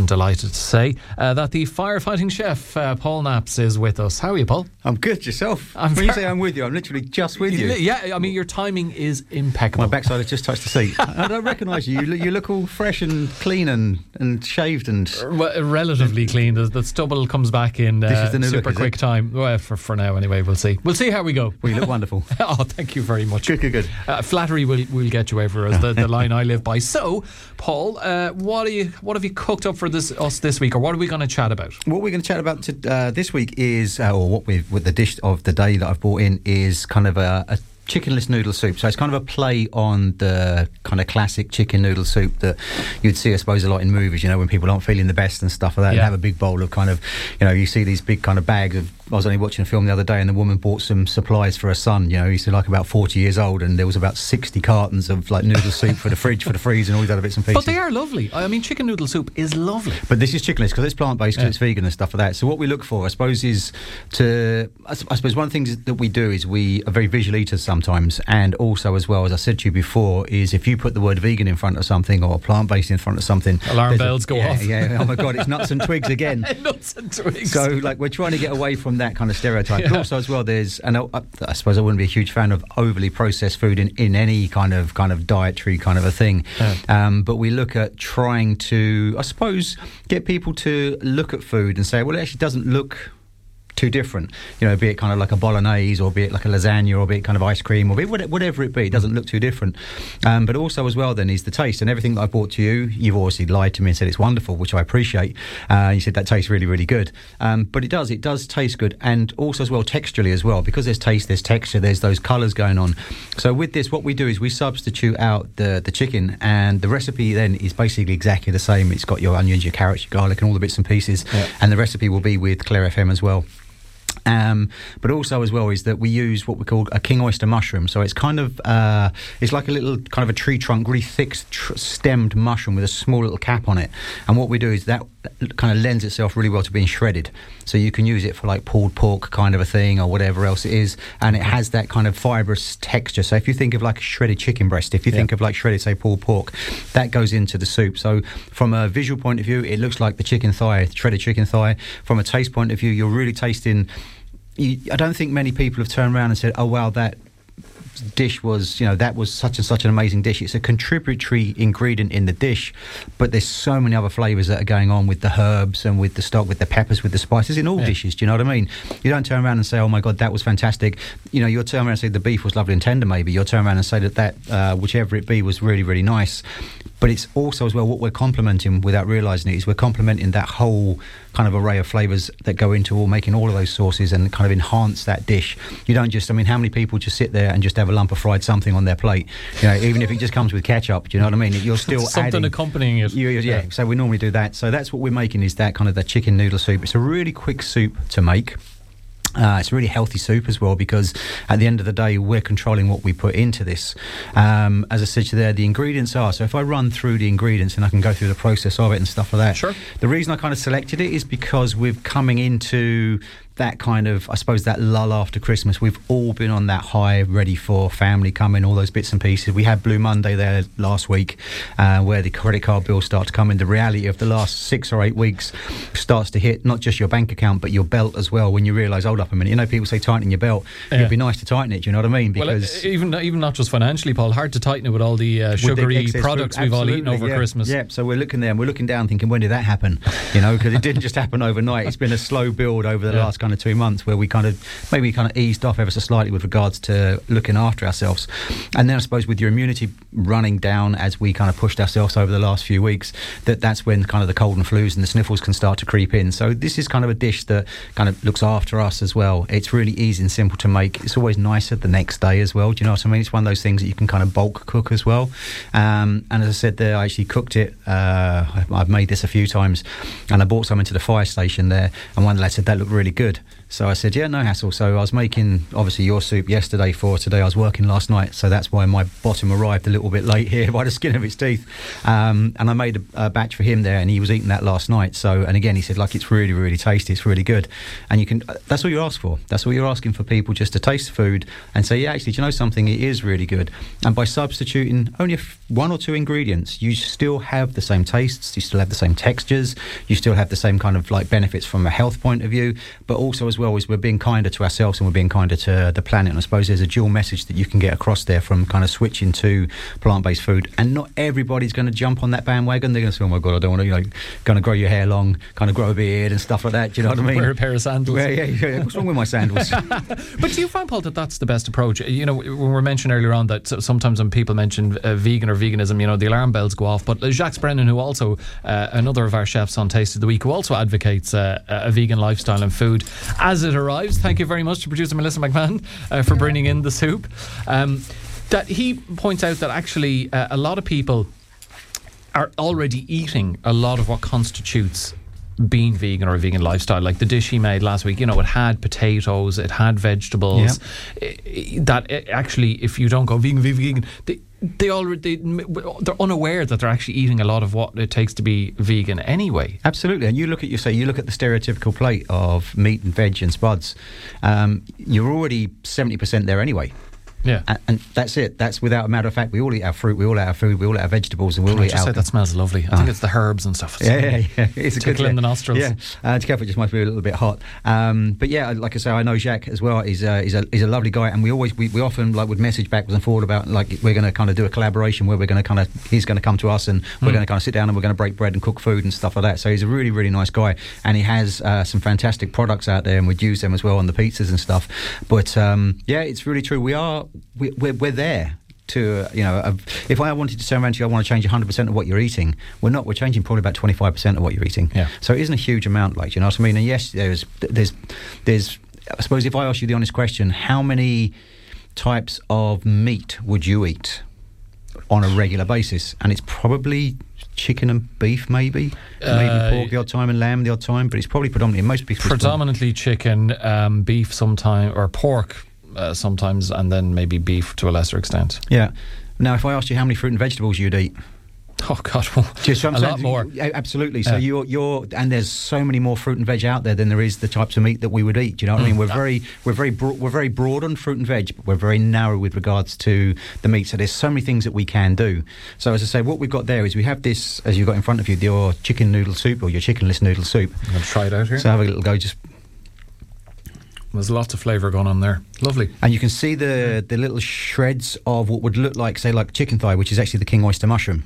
and delighted to say uh, that the firefighting chef, uh, Paul Knapps is with us. How are you, Paul? I'm good. Yourself? I'm when you say I'm with you, I'm literally just with you. Yeah, I mean, your timing is impeccable. My backside has just touched the seat. I don't recognise you. You look, you look all fresh and clean and, and shaved and. Well, relatively clean. The, the stubble comes back in uh, super look, quick it? time. Well, for, for now, anyway, we'll see. We'll see how we go. Well, you look wonderful. oh, thank you very much. Good, good, good. Uh, flattery will, will get you over as the, the line I live by. So, Paul, uh, what are you? What have you cooked up for this us this week, or what are we going to chat about? What we're going to chat about to, uh, this week is, uh, or what we've, with the dish of the day that I've brought in is kind of a, a chickenless noodle soup. So it's kind of a play on the kind of classic chicken noodle soup that you'd see, I suppose, a lot in movies, you know, when people aren't feeling the best and stuff like that, Yeah. and have a big bowl of kind of, you know, you see these big kind of bags of. I was only watching a film the other day, and the woman bought some supplies for her son. You know, he's like about forty years old, and there was about sixty cartons of like noodle soup for the fridge, for the freezer, and all these other bits and pieces. But they are lovely. I mean, chicken noodle soup is lovely. But this is chickenless because it's plant based, because Yeah. it's vegan and stuff like that. So what we look for, I suppose, is to. I, suppose one of the things that we do is we are very visual eaters sometimes, and also as well as I said to you before, is if you put the word vegan in front of something or plant based in front of something, Alarm there's a- bells go yeah, off. Yeah, oh my god, it's nuts and twigs again. Nuts and twigs. So, like, we're trying to get away from that kind of stereotype. But also, as well, there's, and I, I suppose I wouldn't be a huge fan of overly processed food in, in any kind of kind of dietary kind of a thing. Yeah. Um, but we look at trying to, I suppose, get people to look at food and say, well, it actually doesn't look too different. You know, be it kind of like a bolognese, or be it like a lasagna, or be it kind of ice cream, or be it whatever it be. It doesn't look too different. Um, but also as well, then is the taste and everything that I brought to you. You've obviously lied to me and said it's wonderful, which I appreciate. Uh, you said that tastes really, really good. Um, but it does. It does taste good, and also as well texturally as well, because there's taste, there's texture, there's those colours going on. So with this, what we do is we substitute out the the chicken, and the recipe then is basically exactly the same. It's got your onions, your carrots, your garlic, and all the bits and pieces. And the recipe will be with Clare FM as well. Um, but also as well is that we use what we call a king oyster mushroom. So it's kind of uh, it's like a little kind of a tree trunk, really thick tr- stemmed mushroom with a small little cap on it. And what we do is that kind of lends itself really well to being shredded. So you can use it for like pulled pork kind of a thing or whatever else it is, and it has that kind of fibrous texture. So if you think of like a shredded chicken breast, if you Yeah. think of like shredded say pulled pork, that goes into the soup. So from a visual point of view, it looks like the chicken thigh, shredded chicken thigh. From a taste point of view, you're really tasting. You, I don't think many people have turned around and said, "Oh wow, that dish was, you know, that was such and such an amazing dish." It's a contributory ingredient in the dish, but there's so many other flavours that are going on with the herbs and with the stock, with the peppers, with the spices in all Yeah. dishes. Do you know what I mean? You don't turn around and say, "Oh my god, that was fantastic." You know, you'll turn around and say the beef was lovely and tender. Maybe you'll turn around and say that that uh, whichever it be was really, really nice. But it's also as well what we're complimenting without realising it is we're complimenting that whole kind of array of flavours that go into all making all of those sauces and kind of enhance that dish. You don't just, I mean, how many people just sit there and just have a lump of fried something on their plate? You know, even if it just comes with ketchup, do you know what I mean? You're still Something adding, accompanying it. you- you- yeah, so we normally do that. So that's what we're making is that kind of the chicken noodle soup. It's a really quick soup to make. Uh, it's a really healthy soup as well because at the end of the day, we're controlling what we put into this. Um, as I said to you there, the ingredients are. So if I run through the ingredients and I can go through the process of it and stuff like that. Sure. The reason I kind of selected it is because we're coming into that kind of, I suppose, that lull after Christmas. We've all been on that high, ready for family coming, all those bits and pieces. We had Blue Monday there last week, uh, where the credit card bills start to come in. The reality of the last six or eight weeks starts to hit not just your bank account, but your belt as well. When you realise, hold up a minute, you know, people say tighten your belt. Yeah. It'd be nice to tighten it. Do you know what I mean? Well, Because even even not just financially, Paul. Hard to tighten it with all the uh, with the sugary products food. we've all eaten over yeah. Christmas. Yeah, so we're looking there and we're looking down thinking, when did that happen? You know, because it didn't just happen overnight. It's been a slow build over the Yeah. last kind of two months where we kind of maybe kind of eased off ever so slightly with regards to looking after ourselves. And then I suppose with your immunity running down as we kind of pushed ourselves over the last few weeks, that that's when kind of the cold and flus and the sniffles can start to creep in. So this is kind of a dish that kind of looks after us as well. It's really easy and simple to make. It's always nicer the next day as well. Do you know what I mean? It's one of those things that you can kind of bulk cook as well. Um, and as I said there, I actually cooked it. Uh, I've made this a few times, and I brought some into the fire station there. And one lad said that looked really good. So I said, yeah, no hassle. So I was making obviously your soup yesterday for today. I was working last night, so that's why my bottom arrived a little bit late here by the skin of its teeth. Um, and I made a, a, batch for him there, and he was eating that last night. So, and again, he said like it's really, really tasty. It's really good, and you can. That's all you ask for. That's all you're asking for people just to taste food and say, yeah, actually, do you know something? It is really good. And by substituting only one or two ingredients, you still have the same tastes. You still have the same textures. You still have the same kind of like benefits from a health point of view, but also as well as we're being kinder to ourselves and we're being kinder to the planet. And I suppose there's a dual message that you can get across there from kind of switching to plant-based food. And not everybody's going to jump on that bandwagon. They're going to say, "Oh my god, I don't want to," you know, going to grow your hair long, kind of grow a beard and stuff like that. Do you know what I mean? Wear a pair of sandals. Yeah, yeah, yeah. What's wrong with my sandals? but do you find, Paul, that that's the best approach? You know, when we were mentioned earlier on that sometimes when people mention uh, vegan or veganism, you know, the alarm bells go off. But Jacques Brennan, who also uh, another of our chefs on Taste of the Week, who also advocates uh, a vegan lifestyle and food as it arrives. Thank you very much to producer Melissa McMahon uh, for bringing in the soup. Um, that he points out that actually uh, a lot of people are already eating a lot of what constitutes being vegan or a vegan lifestyle. Like the dish he made last week, you know, it had potatoes, it had vegetables. Yeah. that actually, if you don't go vegan, vegan, vegan, they, they already they're unaware that they're actually eating a lot of what it takes to be vegan anyway. Absolutely, and you look at you say you look at the stereotypical plate of meat and veg and spuds. Um, you're already seventy percent there anyway. Yeah, and, and, that's it. That's without a matter of fact. We all eat our fruit. We all eat our food. We all eat our vegetables, and we all eat our. that smells lovely. I think ah. it's the herbs and stuff. It's yeah, yeah, yeah, It's a good in the nostrils. Yeah, uh, to careful, it just might be a little bit hot. Um, but yeah, like I say, I know Jacques as well. He's uh, he's a he's a lovely guy, and we always we, we often like would message backwards and forward about like we're going to kind of do a collaboration where we're going to kind of he's going to come to us and we're mm. going to kind of sit down and we're going to break bread and cook food and stuff like that. So he's a really really nice guy, and he has uh, some fantastic products out there, and we'd use them as well on the pizzas and stuff. But um, yeah, it's really true. We are we, we're, we're there to you know if I wanted to turn around to you, I want to change 100% of what you're eating. We're not. We're changing probably about 25% of what you're eating. Yeah. So it isn't a huge amount, like you know what I mean. And yes, there's there's there's. I suppose if I ask you the honest question, how many types of meat would you eat on a regular basis? And it's probably chicken and beef, maybe, uh, maybe pork the odd time and lamb the odd time, but it's probably predominantly most people. Predominantly chicken, um, beef sometime, or pork uh, sometimes, and then maybe beef to a lesser extent. Yeah. Now, if I asked you how many fruit and vegetables you'd eat, Oh God, well, Just a lot more. Absolutely. So you're you're and there's so many more fruit and veg out there than there is the types of meat that we would eat. Do you know what mm. I mean? We're very we're very bro- we're very broad on fruit and veg, but we're very narrow with regards to the meat. So there's so many things that we can do. So as I say, what we've got there is we have this as you've got in front of you your chicken noodle soup or your chickenless noodle soup. I'm to try it out here. So have a little go. Just there's lots of flavour going on there. Lovely. And you can see the the little shreds of what would look like, say, like chicken thigh, which is actually the king oyster mushroom.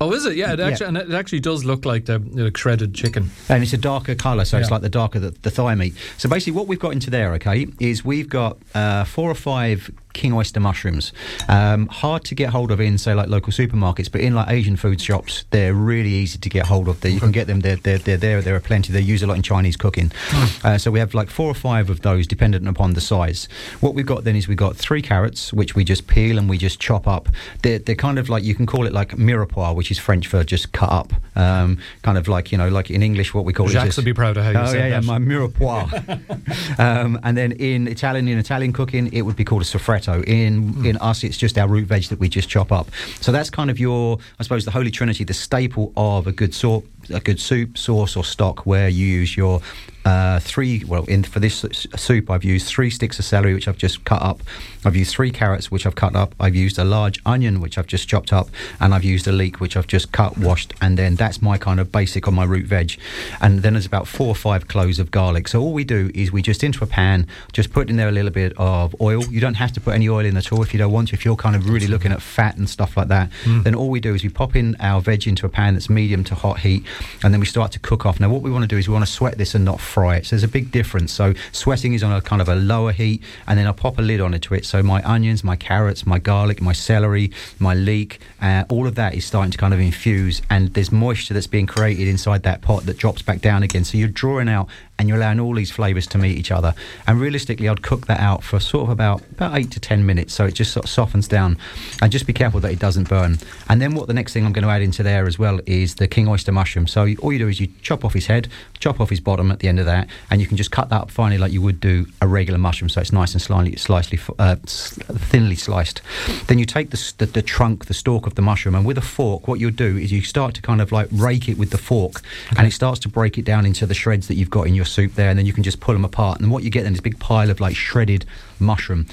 Oh, is it? Yeah, it actually, yeah. and it actually does look like the, the shredded chicken. And it's a darker colour, so yeah. it's like the darker the, the, thigh meat. So basically, what we've got into there, okay, is we've got uh, four or five king oyster mushrooms. Um, hard to get hold of in, say, like local supermarkets, but in like Asian food shops, they're really easy to get hold of. There, you can get them. They're, they're, they're there. There are plenty. They're used a lot in Chinese cooking. Hmm. Uh, so we have like four or five of those, dependent upon the size. What we've got then is we've got three carrots, which we just peel and we just chop up. They're, they're kind of like you can call it like mirepoix, which is French for just cut up. Um, kind of like you know, like in English, what we call Jacques it. Jacques would be proud of how you oh, said yeah, that. yeah, my mirepoix. um, and then in Italian, in Italian cooking, it would be called a soffritto. In mm. in us, it's just our root veg that we just chop up. So that's kind of your, I suppose, the holy trinity, the staple of a good sort a good soup, sauce, or stock where you use your uh, three, well, in for this soup, I've used three sticks of celery, which I've just cut up. I've used three carrots, which I've cut up. I've used a large onion, which I've just chopped up, and I've used a leek, which I've just cut, washed, and then that's my kind of basic on my root veg. And then there's about four or five cloves of garlic. So all we do is we just into a pan, just put in there a little bit of oil. You don't have to put any oil in at all if you don't want to. If you're kind of really looking at fat and stuff like that, mm. then all we do is we pop in our veg into a pan that's medium to hot heat, and then we start to cook off. Now, what we want to do is we want to sweat this and not fry it. So there's a big difference. So sweating is on a kind of a lower heat, and then I pop a lid on it to it. So my onions, my carrots, my garlic, my celery, my leek, uh, all of that is starting to kind of infuse, and there's moisture that's being created inside that pot that drops back down again. So you're drawing out and you're allowing all these flavours to meet each other. And realistically, I'd cook that out for sort of about about eight to ten minutes, so it just sort of softens down. And just be careful that it doesn't burn. And then what the next thing I'm going to add into there as well is the king oyster mushroom. So all you do is you chop off his head, chop off his bottom at the end of that, and you can just cut that up finely like you would do a regular mushroom, so it's nice and slightly, slicely, uh, thinly sliced. Then you take the, the, the trunk, the stalk of the mushroom, and with a fork, what you'll do is you start to kind of like rake it with the fork, okay. and it starts to break it down into the shreds that you've got in your soup there, and then you can just pull them apart. And what you get then is a big pile of like shredded mushroom.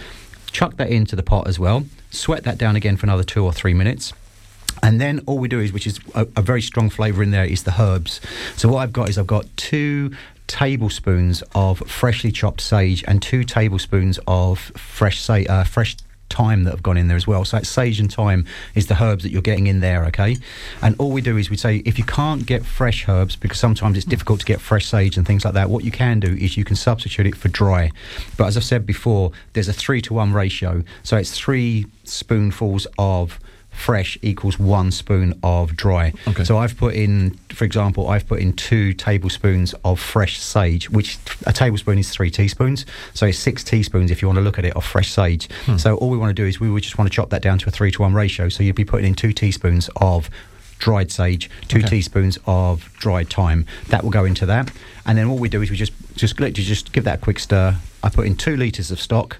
Chuck that into the pot as well. Sweat that down again for another two or three minutes. And then all we do is, which is a, a very strong flavour in there, is the herbs. So what I've got is I've got two tablespoons of freshly chopped sage and two tablespoons of fresh say uh, fresh thyme that have gone in there as well. So sage and thyme is the herbs that you're getting in there, okay? And all we do is we say if you can't get fresh herbs because sometimes it's difficult to get fresh sage and things like that, what you can do is you can substitute it for dry. But as I've said before, there's a three to one ratio. So it's three spoonfuls of fresh equals one spoon of dry. Okay. So I've put in, for example, I've put in two tablespoons of fresh sage, which a tablespoon is three teaspoons. So it's six teaspoons if you want to look at it of fresh sage. Hmm. So all we want to do is we would just want to chop that down to a three to one ratio. So you'd be putting in two teaspoons of dried sage, two okay. teaspoons of dried thyme. That will go into that. And then what we do is we just just literally just give that a quick stir. I put in two litres of stock.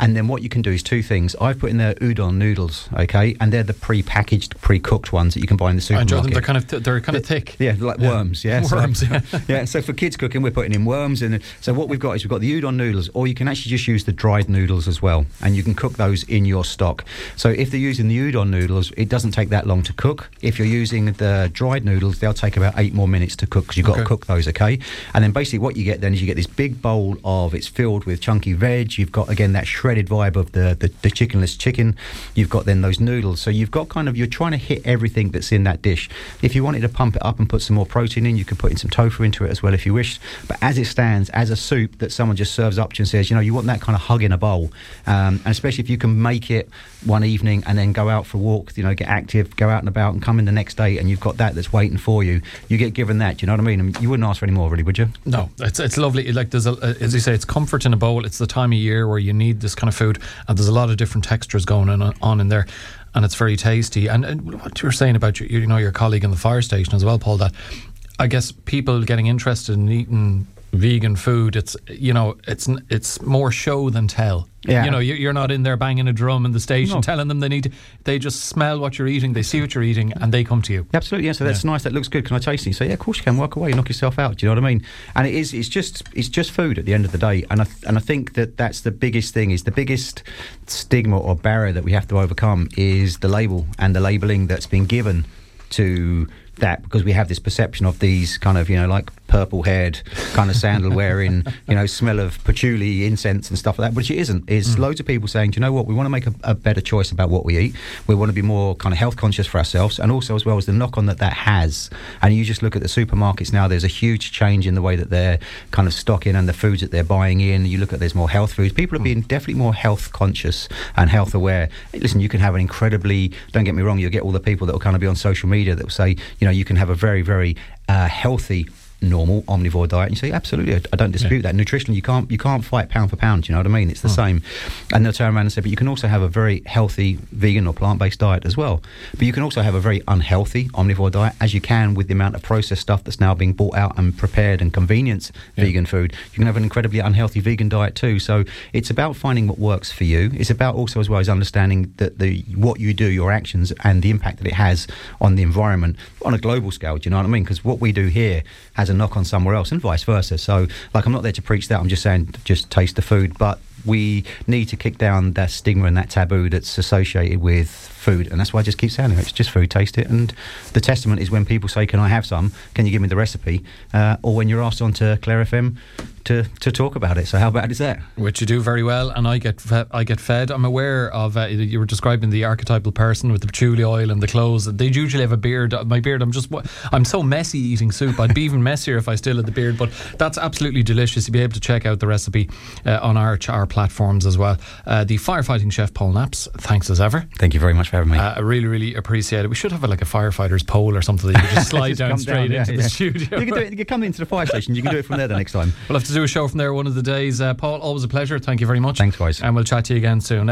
And then what you can do is two things. I've put in there udon noodles, okay, and they're the pre-packaged, pre-cooked ones that you can buy in the supermarket. I enjoy them. They're kind of th- they're kind of thick. Yeah, like yeah. worms. Yeah, worms. So, yeah. yeah. So for kids cooking, we're putting in worms, and so what we've got is we've got the udon noodles, or you can actually just use the dried noodles as well, and you can cook those in your stock. So if they're using the udon noodles, it doesn't take that long to cook. If you're using the dried noodles, they'll take about eight more minutes to cook because you've got okay. to cook those, okay. And then basically what you get then is you get this big bowl of it's filled with chunky veg. You've got again that shredded vibe of the the, the, chickenless chicken. You've got then those noodles. So you've got kind of, you're trying to hit everything that's in that dish. If you wanted to pump it up and put some more protein in, you could put in some tofu into it as well if you wished. But as it stands, as a soup that someone just serves up to you and says, you know, you want that kind of hug in a bowl. Um, and especially if you can make it one evening and then go out for a walk, you know, get active, go out and about and come in the next day and you've got that that's waiting for you. You get given that, you know what I mean? I mean you wouldn't ask for any more, really, would you? No, it's, it's lovely. Like there's a, as you say, it's comfort in a bowl. It's the time of year where you need this kind of food and there's a lot of different textures going on, on in there and it's very tasty. And, and what you were saying about your, you know your colleague in the fire station as well, Paul. That I guess people getting interested in eating vegan food, it's you know it's it's more show than tell. Yeah. You know, you're not in there banging a drum in the station no. telling them they need to, they just smell what you're eating, they see what you're eating, and they come to you. Absolutely, yeah. So that's yeah. nice, that looks good. Can I taste it? You say, yeah, of course you can, walk away, knock yourself out. Do you know what I mean? And it is, it's just, it's just food at the end of the day. And I, and I think that that's the biggest thing, is the biggest stigma or barrier that we have to overcome is the label and the labelling that's been given to that because we have this perception of these kind of, you know, like purple haired, kind of sandal wearing, you know, smell of patchouli, incense, and stuff like that. Which it isn't. Is mm. loads of people saying, do you know what? We want to make a, a, better choice about what we eat. We want to be more kind of health conscious for ourselves, and also as well as the knock on that that has. And you just look at the supermarkets now. There's a huge change in the way that they're kind of stocking and the foods that they're buying in. You look at there's more health foods. People are mm. being definitely more health conscious and health aware. Listen, you can have an incredibly. Don't get me wrong. You'll get all the people that will kind of be on social media that will say, you know, you can have a very very uh, healthy normal omnivore diet. And you say, absolutely, I don't dispute yeah. that. Nutritionally, you can't you can't fight pound for pound. You know what I mean? It's the oh. same. And they'll turn around and say, but you can also have a very healthy vegan or plant based diet as well. But you can also have a very unhealthy omnivore diet, as you can with the amount of processed stuff that's now being bought out and prepared and convenience yeah. vegan food. You can have an incredibly unhealthy vegan diet too. So it's about finding what works for you. It's about also as well as understanding that the what you do, your actions, and the impact that it has on the environment on a global scale. Do you know what I mean? Because what we do here has a knock on somewhere else, and vice versa. So, like, I'm not there to preach that. I'm just saying, just taste the food. But we need to kick down that stigma and that taboo that's associated with food. And that's why I just keep saying it. It's just food, taste it. And the testament is when people say, Can I have some? Can you give me the recipe? Uh, or when you're asked on to Clare FM to, to talk about it. So, how bad is that? Which you do very well. And I get fe- I get fed. I'm aware of, uh, you were describing the archetypal person with the patchouli oil and the clothes. They usually have a beard. My beard, I'm just, I'm so messy eating soup. I'd be even messier if I still had the beard. But that's absolutely delicious. You'll be able to check out the recipe uh, on our, our platforms as well. Uh, the firefighting chef Paul Naps, thanks as ever. Thank you very much for having me. Uh, I really, really appreciate it. We should have a, like a firefighters pole or something that you could just slide Just down straight down, yeah, into the yeah. studio. You can do it. You can come into the fire station. You can do it from there the next time. We'll have to do a show from there one of the days. Uh, Paul, always a pleasure. Thank you very much. Thanks, guys. And we'll chat to you again soon.